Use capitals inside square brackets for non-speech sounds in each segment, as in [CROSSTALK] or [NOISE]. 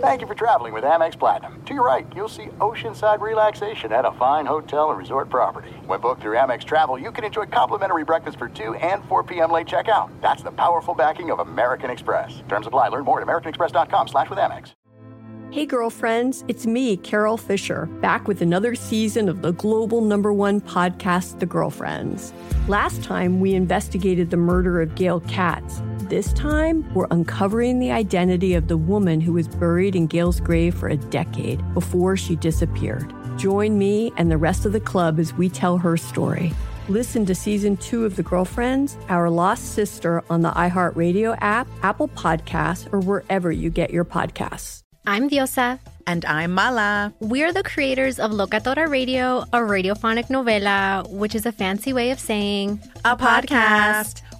Thank you for traveling with Amex Platinum. To your right, you'll see oceanside relaxation at a fine hotel and resort property. When booked through Amex Travel, you can enjoy complimentary breakfast for 2 and 4 p.m. late checkout. That's the powerful backing of American Express. Terms apply. Learn more at americanexpress.com slash with Amex. Hey, girlfriends, it's me, Carol Fisher, back with another season of the global number one podcast, The Girlfriends. Last time, we investigated the murder of Gail Katz. This time, we're uncovering the identity of the woman who was buried in Gail's grave for a decade before she disappeared. Join me and the rest of the club as we tell her story. Listen to season two of The Girlfriends, Our Lost Sister on the iHeartRadio app, Apple Podcasts, or wherever you get your podcasts. I'm Diosa. And I'm Mala. We're the creators of Locatora Radio, a radiophonic novela, which is a fancy way of saying a, podcast.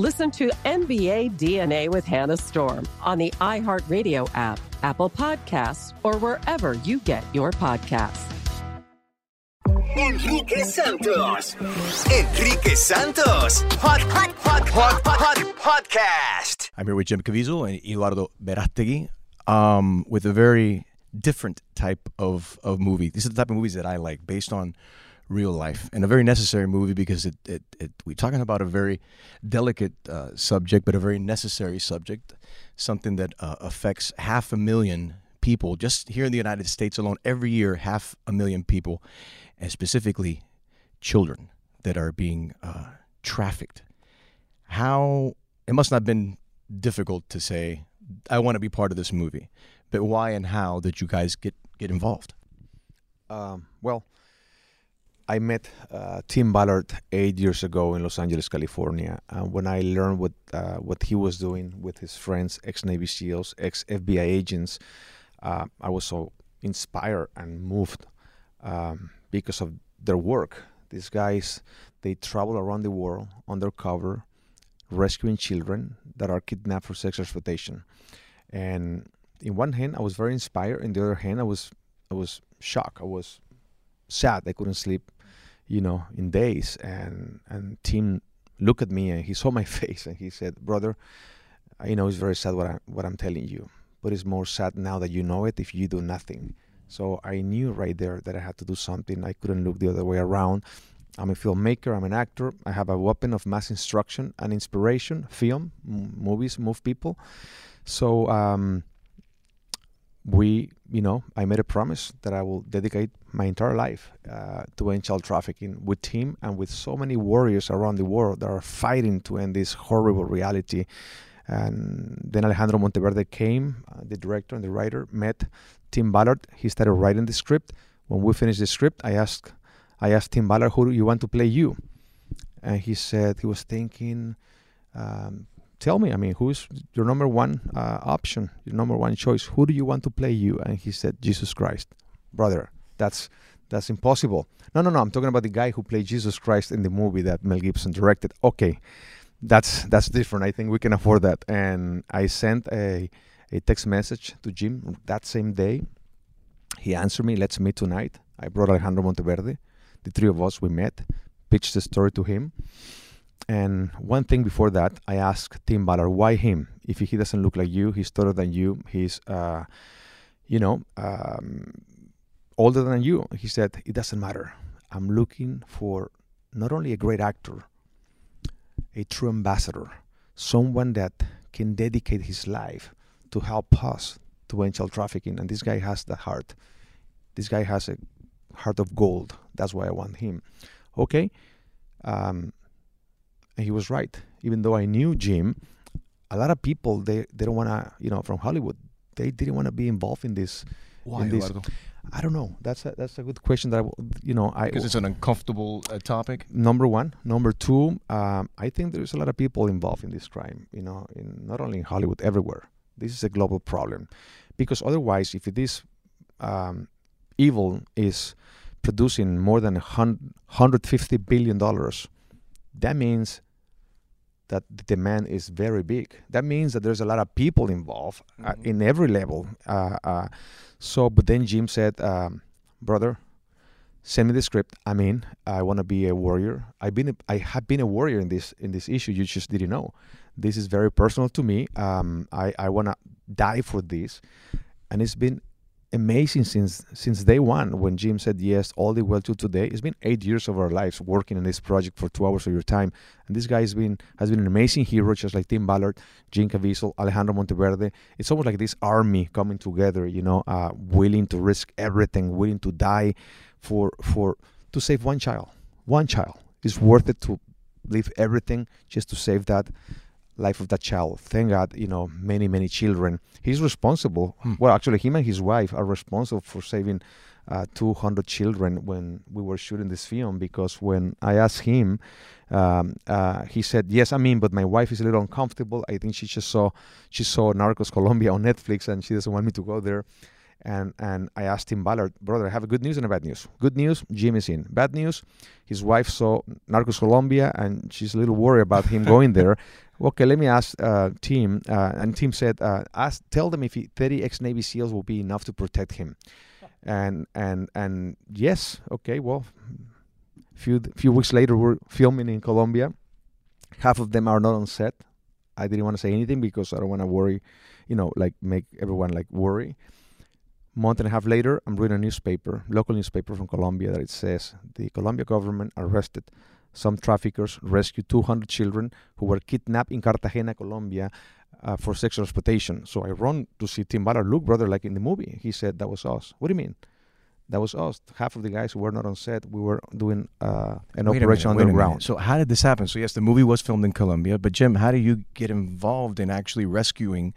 Listen to NBA DNA with Hannah Storm on the iHeartRadio app, Apple Podcasts, or wherever you get your podcasts. Enrique Santos. Enrique Santos. Hot, hot, hot, hot, hot, podcast. I'm here with Jim Caviezel and Eduardo Verástegui um, with a very different type of, of movie. These are the type of movies that I like based on real life and a very necessary movie because it, it, it we're talking about a very delicate uh, subject but a very necessary subject. Something that uh, affects half a million people just here in the united states alone every year half a million people and specifically children that are being uh, trafficked. How it must not have been difficult to say i want to be part of this movie but why and how did you guys get get involved? Um, well I met uh, Tim Ballard eight years ago in Los Angeles, California. And when I learned what uh, what he was doing with his friends, ex Navy SEALs, ex FBI agents, uh, I was so inspired and moved um, because of their work. These guys, they travel around the world undercover, rescuing children that are kidnapped for sex exploitation. And in one hand, I was very inspired. In the other hand, I was I was shocked. I was sad. I couldn't sleep you know, in days. And and Tim looked at me and he [LAUGHS] saw my face and he said, "Brother, you know it's very sad what I what I'm telling you, but it's more sad now that you know it if you do nothing." So I knew right there that I had to do something. I couldn't look the other way around. I'm a filmmaker. I'm an actor. I have a weapon of mass instruction and inspiration. Film, m- movies move people. So um, we, you know, I made a promise that I will dedicate my entire life uh, to end child trafficking with Tim and with so many warriors around the world that are fighting to end this horrible reality. And then Alejandro Monteverde came, uh, the director and the writer, met Tim Ballard. He started writing the script. When we finished the script, I asked, I asked Tim Ballard, "Who do you want to play you?" And he said he was thinking um, tell me, I mean, who's your number one uh, option, your number one choice? Who do you want to play you? And he said, Jesus Christ, brother. That's that's impossible. No, no, no. I'm talking about the guy who played Jesus Christ in the movie that Mel Gibson directed. Okay, that's that's different. I think we can afford that. And I sent a a text message to Jim that same day. He answered me, "Let's meet tonight." I brought Alejandro Monteverde. The three of us we met, pitched the story to him and one thing before that, I asked Tim Ballard, why him? If he doesn't look like you, he's taller than you, he's, uh, you know, um, older than you. He said, it doesn't matter. I'm looking for not only a great actor, a true ambassador, someone that can dedicate his life to help us to end child trafficking. And this guy has the heart. This guy has a heart of gold. That's why I want him. Okay. Um, and he was right. Even though I knew Jim, a lot of people they, they don't want to you know from Hollywood they didn't want to be involved in this. Why, in this. I don't know. That's a, that's a good question. That I you know I Because it's an uncomfortable uh, topic. number one. Number two, um, I think there's a lot of people involved in this crime. You know, in not only in Hollywood, everywhere. This is a global problem, because otherwise, if this um, evil is producing more than a hun- 150 billion dollars, that means that the demand is very big. That means that there's a lot of people involved uh, in every level. Uh, uh, so, but then Jim said, um, "Brother, send me the script. I'm in. I want to be a warrior. I've been, a, I have been a warrior in this in this issue. You just didn't know. This is very personal to me. Um, I I want to die for this, and it's been amazing since since day one when Jim said yes all the way to today. It's been eight years of our lives working on this project for two hours of your time, and this guy has been has been an amazing hero, just like Tim Ballard, Jim Caviezel, Alejandro Monteverde. It's almost like this army coming together, you know, uh, willing to risk everything, willing to die for for to save one child. One child It's worth it to leave everything just to save that life of that child. Thank God, you know, many, many children. He's responsible. Well, actually, him and his wife are responsible for saving uh, 200 children when we were shooting this film. Because when I asked him, um, uh, he said, "Yes, I mean, but my wife is a little uncomfortable. I think she just saw she saw Narcos Colombia on Netflix, and she doesn't want me to go there." And and I asked him, Ballard, brother, I have a good news and a bad news. Good news, Jim is in. Bad news, his wife saw Narcos Colombia, and she's a little worried about him [LAUGHS] going there. Okay, let me ask uh, Tim. Uh, and Tim said, uh, ask, tell them if he, 30 ex-Navy SEALs will be enough to protect him. And and and yes, okay. Well, few few weeks later, we're filming in Colombia. Half of them are not on set. I didn't want to say anything because I don't want to worry, you know, like make everyone like worry. Month and a half later, I'm reading a newspaper, local newspaper from Colombia, that it says the Colombia government arrested some traffickers, rescued 200 children who were kidnapped in Cartagena, Colombia, uh, for sexual exploitation. So I run to see Tim Ballard. Look, brother, like in the movie. He said that was us. What do you mean? That was us. Half of the guys who were not on set, we were doing uh, an Wait operation minute, wait a minute. underground. So how did this happen? So yes, the movie was filmed in Colombia, but Jim, how do you get involved in actually rescuing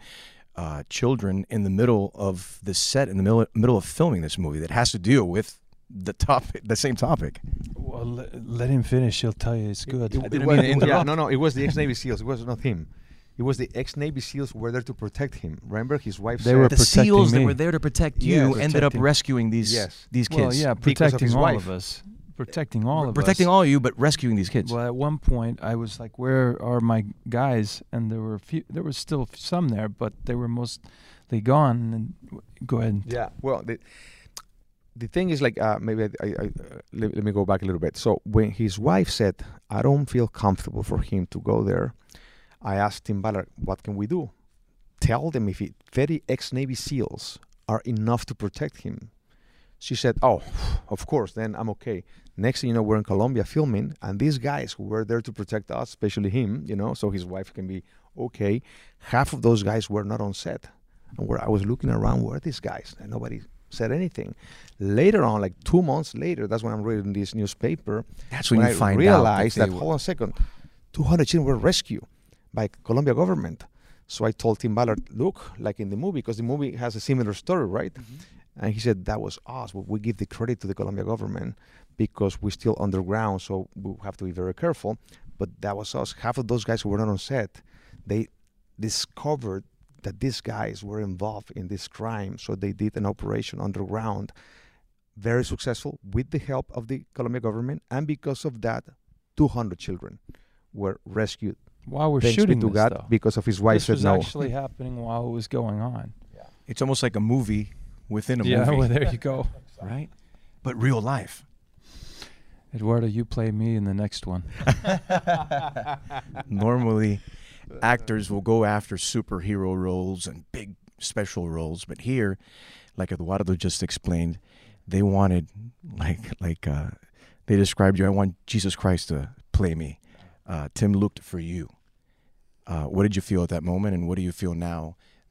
uh, children in the middle of the set, in the middle middle of filming this movie that has to deal with the topic, the same topic? Well, let, let him finish. He'll tell you it's good. It- it was- yeah, no, no, it was the ex-Navy SEALs. It was not him. It was the ex-Navy SEALs were there to protect him. Remember, his wife They said were the protecting SEALs that were there to protect Yes. you ended up rescuing these Yes. these kids. Well, yeah, because of protecting his all wife. of us. Protecting all of us. protecting us. all of you, but rescuing these kids. Well, at one point, I was like, "Where are my guys?" And there were a few. There was still some there, but they were mostly gone. And go ahead. Yeah. Well, the the thing is like uh, maybe I, I, I, uh, let, let me go back a little bit. So when his wife said, "I don't feel comfortable for him to go there," I asked Tim Ballard, "What can we do? Tell them if it, 30 ex-Navy SEALs are enough to protect him." She said, "Oh, of course. Then I'm okay." Next thing you know, we're in Colombia filming, and these guys who were there to protect us, especially him, you know, so his wife can be okay. Half of those guys were not on set, and where I was looking around, where are these guys? And nobody said anything. Later on, like two months later, that's when I'm reading this newspaper. That's when you I find out that realized that, hold on a second, 200 children were rescued by Colombia government. So I told Tim Ballard, look, like in the movie, because the movie has a similar story, right? Mm-hmm. And he said that was us. But we give the credit to the Colombia government because we're still underground, so we have to be very careful. But that was us. Half of those guys who were not on set, they discovered that these guys were involved in this crime. So they did an operation underground, very successful with the help of the Colombia government. And because of that, 200 children were rescued. While we're Thanks shooting to this, God, though. because of his wife this said was actually happening while it was going on. Yeah. it's almost like a movie within a yeah, [LAUGHS] movie. well, there you go. [LAUGHS] right? But real life. Eduardo, you play me in the next one. [LAUGHS] Normally, actors will go after superhero roles and big special roles, but here, like Eduardo just explained, they wanted like like uh, they described you. I want Jesus Christ to play me. Uh, Tim looked for you. Uh, what did you feel at that moment, and what do you feel now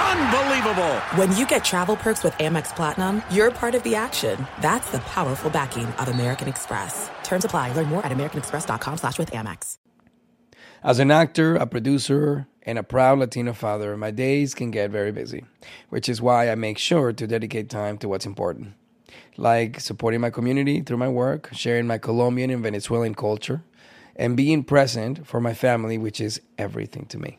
Unbelievable! When you get travel perks with Amex Platinum, you're part of the action. That's the powerful backing of American Express. Terms apply. Learn more at americanexpress.com slash with Amex. As an actor, a producer, and a proud Latino father, my days can get very busy, which is why I make sure to dedicate time to what's important. Like supporting my community through my work, sharing my Colombian and Venezuelan culture, and being present for my family, which is everything to me.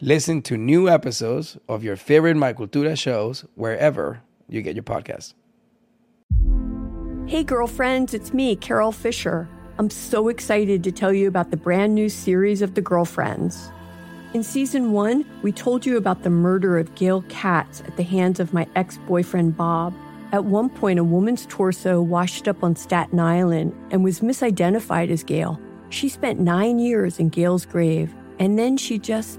Listen to new episodes of your favorite My Cultura shows wherever you get your podcasts. Hey, girlfriends, it's me, Carol Fisher. I'm so excited to tell you about the brand new series of The Girlfriends. In season one, we told you about the murder of Gail Katz at the hands of my ex boyfriend Bob. At one point, a woman's torso washed up on Staten Island and was misidentified as Gail. She spent nine years in Gail's grave, and then she just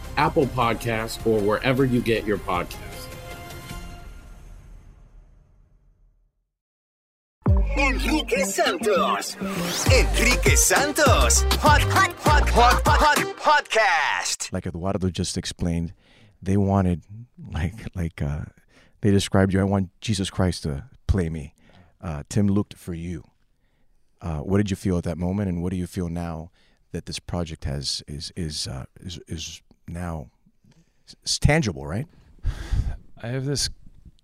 Apple Podcasts, or wherever you get your podcasts. Enrique Santos. Enrique Santos. Hot, hot, hot, hot, hot, podcast. Like Eduardo just explained, they wanted like like uh, they described you. I want Jesus Christ to play me. Uh, Tim looked for you. Uh, what did you feel at that moment, and what do you feel now that this project has is is uh, is, is now it's tangible, right? I have this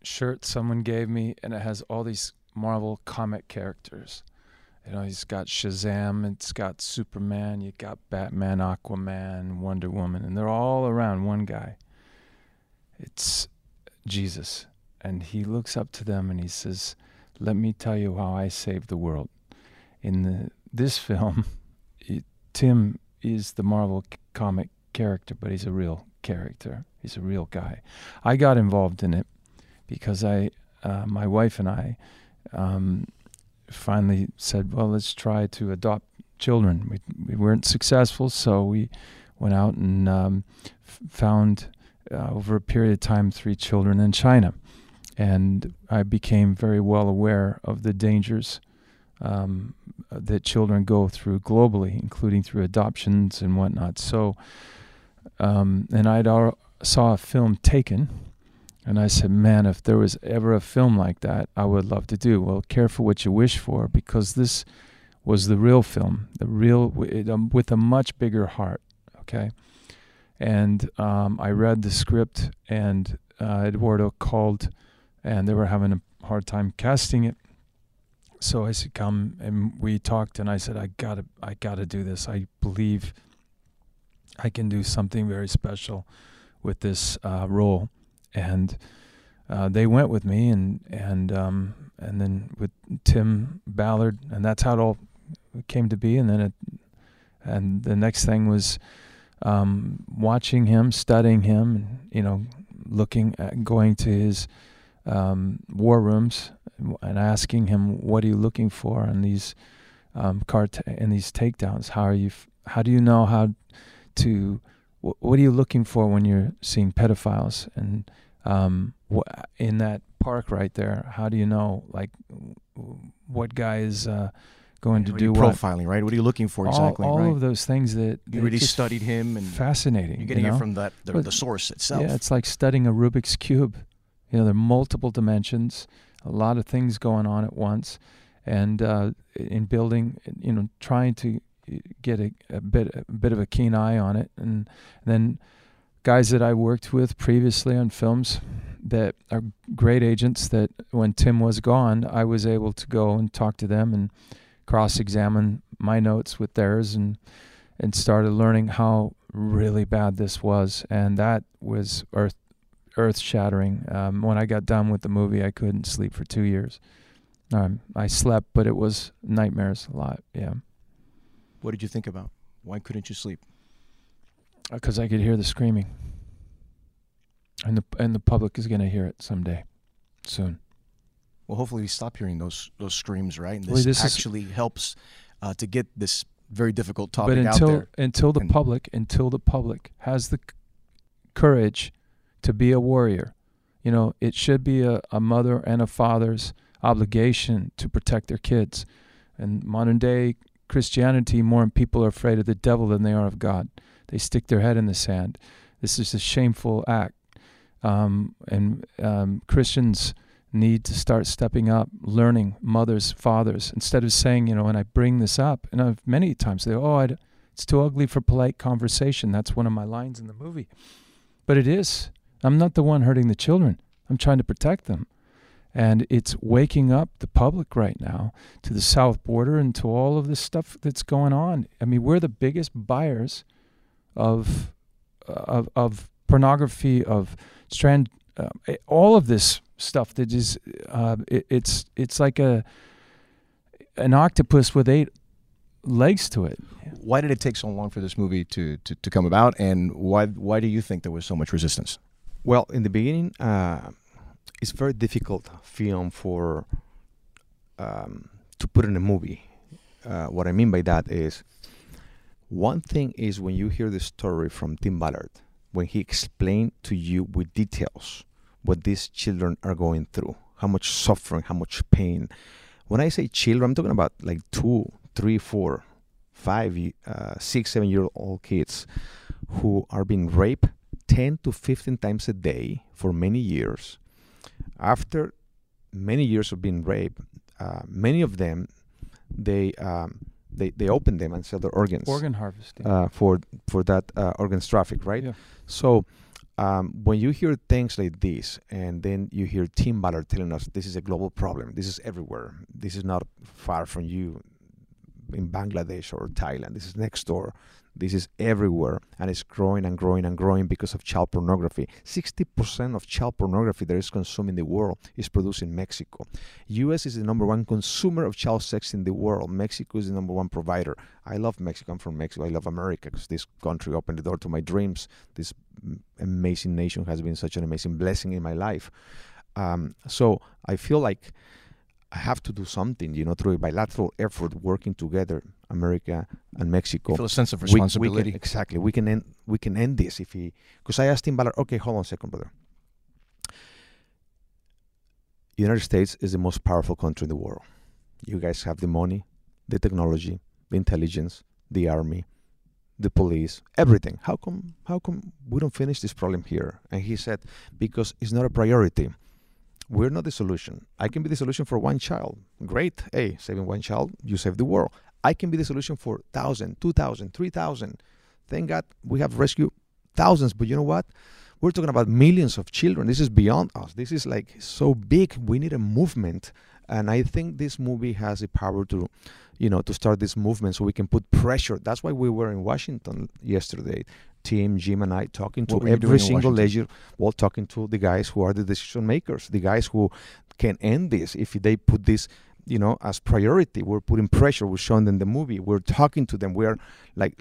shirt someone gave me, and it has all these Marvel comic characters. You know, he's got Shazam, it's got Superman, you got Batman, Aquaman, Wonder Woman, and they're all around one guy. It's Jesus. And he looks up to them and he says, Let me tell you how I saved the world. In the, this [LAUGHS] film, it, Tim is the Marvel comic character, but he's a real character. He's a real guy. I got involved in it because I, uh, my wife and I, um, finally said, "Well, let's try to adopt children." We we weren't successful, so we went out and um, f- found uh, over a period of time three children in China, and I became very well aware of the dangers um, that children go through globally, including through adoptions and whatnot. So, um, and al- saw a film Taken. And I said, man, if there was ever a film like that, I would love to do. Well, careful what you wish for, because this was the real film, the real with, um, with a much bigger heart. Okay, and um, I read the script, and uh, Eduardo called, and they were having a hard time casting it. So I said, "Come," and we talked, and I said, "I gotta, I gotta do this. I believe I can do something very special with this uh, role." and uh, they went with me and and um, and then with Tim Ballard and that's how it all came to be and then it and the next thing was um, watching him studying him and you know looking at going to his um, war rooms and asking him what are you looking for in these um, cart in these takedowns how are you f- how do you know how to wh- what are you looking for when you're seeing pedophiles and um, wh- in that park right there how do you know like w- what guy is uh, going to do you what? profiling, right? What are you looking for all, exactly, all right? of those things that You that really studied him and fascinating you're getting you it from that- the- the source itself. yeah it's like studying a rubik's cube you know there are multiple dimensions a lot of things going on at once and uh, in building you know trying to get a, a bit a bit of a keen eye on it. And then guys that I worked with previously on films that are great agents that when Tim was gone I was able to go and talk to them and cross examine my notes with theirs and and started learning how really bad this was. And that was earth earth shattering um, when I got done with the movie I couldn't sleep for two years um, I slept but it was nightmares a lot yeah What did you think about? Why couldn't you sleep? because I could hear the screaming, and the and the public is going to hear it someday, soon. Well, hopefully we stop hearing those those screams, right? And Well, this, this is- actually helps uh, to get this very difficult topic but out until there. until the And- public until the public has the c- courage to be a warrior, you know, it should be a, a mother and a father's obligation to protect their kids. And modern day Christianity, more people are afraid of the devil than they are of God. They stick their head in the sand. This is a shameful act. Um, and um, Christians need to start stepping up, learning mothers, fathers, instead of saying, you know, and I bring this up, and I've many times they, oh, I'd, it's too ugly for polite conversation. That's one of my lines in the movie. But it is. I'm not the one hurting the children. I'm trying to protect them. And it's waking up the public right now to the south border and to all of this stuff that's going on. I mean, we're the biggest buyers of of, of pornography, of strand, uh, all of this stuff that is. Uh, it, it's it's like a an octopus with eight legs to it. Why did it take so long for this movie to, to, to come about, and why why do you think there was so much resistance? Well, in the beginning, uh, it's very difficult film for um, to put in a movie. uh, what I mean by that is one thing is when you hear the story from Tim Ballard, when he explained to you with details what these children are going through, how much suffering, how much pain. When I say children, I'm talking about like two, three, four, five, uh, six, seven year old kids who are being raped 10 to 15 times a day for many years. After many years of being raped, uh, many of them they um, they they open them and sell their organs. Organ harvesting. uh, for for that uh, organs traffic, right? Yeah. So. Um, when you hear things like this, and then you hear Tim Ballard telling us this is a global problem, this is everywhere, this is not far from you in Bangladesh or Thailand, this is next door, this is everywhere, and it's growing and growing and growing because of child pornography. 60% of child pornography that is consumed in the world is produced in Mexico. U.S. is the number one consumer of child sex in the world. Mexico is the number one provider. I love Mexico. I'm from Mexico. I love America because this country opened the door to my dreams. This amazing nation has been such an amazing blessing in my life. Um, so I feel like I have to do something, you know, through a bilateral effort, working together, America and Mexico. You feel a sense of We- we can- responsibility. exactly. We can end. We can end this if he. Because I asked him, Ballard, okay, hold on a second, brother. United States is the most powerful country in the world. You guys have the money, the technology, the intelligence, the army, the police, everything. How come? How come we don't finish this problem here? And he said, because it's not a priority. We're not the solution. I can be the solution for one child. Great. Hey, saving one child, you save the world. I can be the solution for 1,000, 2,000, 3,000. Thank God we have rescued thousands. But you know what? We're talking about millions of children. This is beyond us. This is like so big. We need a movement. And I think this movie has the power to, you know, to start this movement so we can put pressure. That's why we were in Washington yesterday. Tim, Jim, and I talking to What were you doing every single leisure while talking to the guys who are the decision makers, the guys who can end this if they put this, you know, as priority. We're putting pressure. We're showing them the movie. We're talking to them. We're like,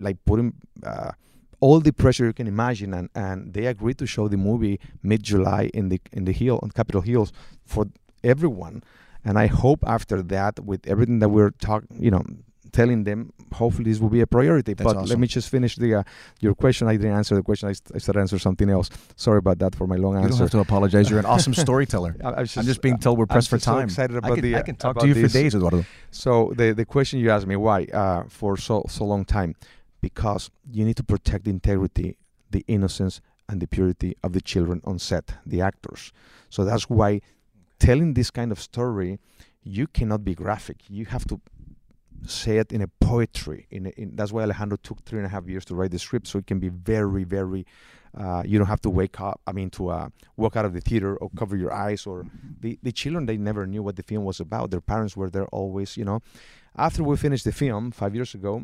like putting uh, all the pressure you can imagine, and, and they agreed to show the movie mid July in the in the hill on Capitol Hills for everyone. And I hope after that, with everything that we're talking, you know, telling them, hopefully this will be a priority. That's but let me just finish the uh, your question. I didn't answer the question. I, st- I started answering something else. Sorry about that for my long You answer. don't have to apologize. You're an [LAUGHS] awesome storyteller. I, I was I'm just being told we're pressed for just so time. excited I about can- the. I can talk to you for this. days, Eduardo. So the the question you asked me why uh, for so so long time, because you need to protect the integrity, the innocence, and the purity of the children on set, the actors. So that's why telling this kind of story, you cannot be graphic. You have to say it in a poetry. In, a, in that's why Alejandro took three and a half years to write the script, so it can be very, very. Uh, you don't have to wake up. I mean, to uh, walk out of the theater or cover your eyes. Or the the children, they never knew what the film was about. Their parents were there always. You know, after we finished the film five years ago,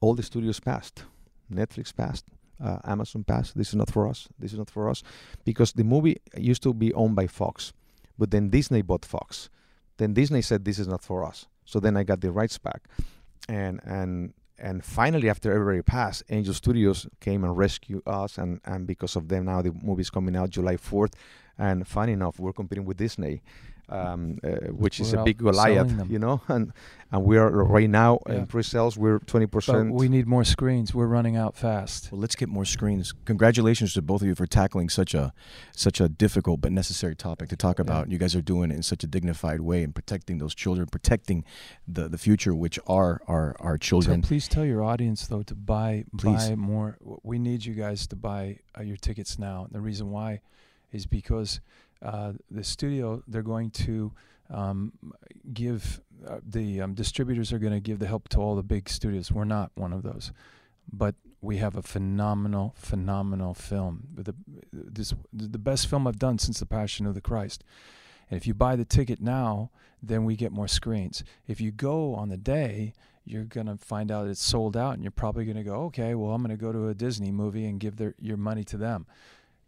all the studios passed. Netflix passed. Uh, Amazon passed. This is not for us. This is not for us, because the movie used to be owned by Fox, but then Disney bought Fox. Then Disney said this is not for us. So then I got the rights back, and and and finally after everybody passed, Angel Studios came and rescued us, and and because of them now the movie's coming out July fourth, and funny enough we're competing with Disney. Um, uh, which is We're a big outselling Goliath, you know, [LAUGHS] and and we are right now Yeah. in pre-sales. We're twenty But percent. we need more screens. We're running out fast. Well, let's get more screens. Congratulations to both of you for tackling such a such a difficult but necessary topic to talk about. You guys are doing it in such a dignified way and protecting those children, protecting the the future, which are our our children. So please tell your audience though to buy Please. buy more. We need you guys to buy uh, your tickets now. The reason why is because uh, the studio they're going to um, give uh, the um, distributors are going to give the help to all the big studios. We're not one of those, but we have a phenomenal, phenomenal film. The this the best film I've done since the Passion of the Christ. And if you buy the ticket now, then we get more screens. If you go on the day, you're going to find out it's sold out, and you're probably going to go, okay, well, I'm going to go to a Disney movie and give their, your money to them.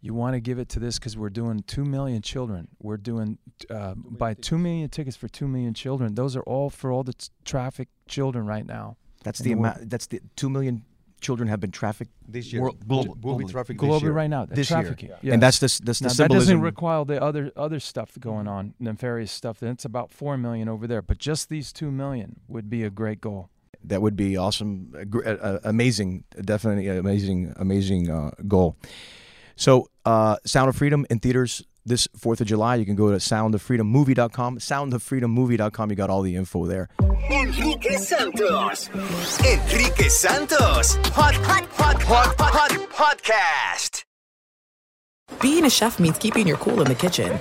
You want to give it to this because we're doing 2 million children. We're doing, uh, buy 2 million tickets for 2 million children. Those are all for all the t- trafficked children right now. That's in the amount. That's the two million children have been trafficked This year. world- global- will be globally. trafficked this globally year. right now. the This year. trafficking, And that's the s- that's the now, That doesn't symbolism. require the other other stuff going on, nefarious stuff. Then it's about four million over there, but just these two million would be a great goal. That would be awesome, a gr- a- a- amazing, definitely amazing, amazing uh, goal. So, uh, Sound of Freedom in theaters this Fourth of July. You can go to soundoffreedommovie.com. Soundoffreedommovie.com. You got all the info there. Enrique Santos. Enrique Santos. Hot, hot, hot, hot, hot, podcast. Being a chef means keeping your cool in the kitchen.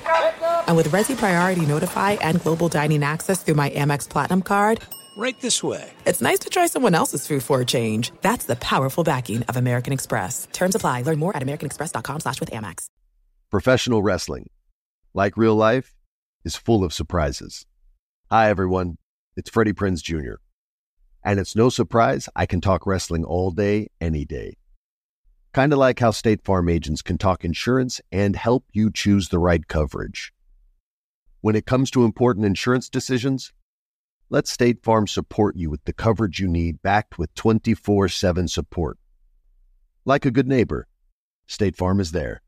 And with Resy Priority Notify and Global Dining Access through my Amex Platinum card, Right this way. it's nice to try someone else's food for a change. That's the powerful backing of American Express. Terms apply. Learn more at americanexpress.com slash with Amex. Professional wrestling, like real life, is full of surprises. Hi, everyone. It's Freddie Prinze Jr. And it's no surprise I can talk wrestling all day, any day. Kind of like how State Farm agents can talk insurance and help you choose the right coverage. When it comes to important insurance decisions, let State Farm support you with the coverage you need backed with 24 7 support. Like a good neighbor, State Farm is there.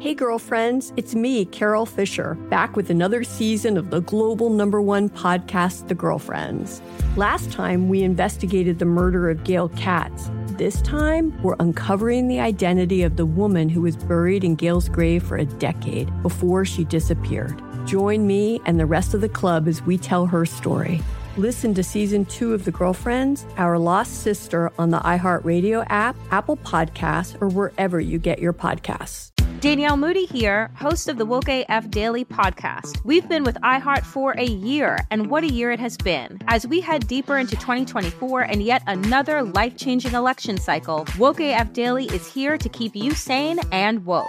Hey, girlfriends, it's me, Carol Fisher, back with another season of the global number one podcast, The Girlfriends. Last time, we investigated the murder of Gail Katz. This time, we're uncovering the identity of the woman who was buried in Gail's grave for a decade before she disappeared. Join me and the rest of the club as we tell her story. Listen to season two of The Girlfriends, Our Lost Sister on the iHeartRadio app, Apple Podcasts, or wherever you get your podcasts. Danielle Moody here, host of the Woke AF Daily podcast. We've been with iHeart for a year, and what a year it has been. As we head deeper into 2024 and yet another life changing election cycle, Woke AF Daily is here to keep you sane and woke.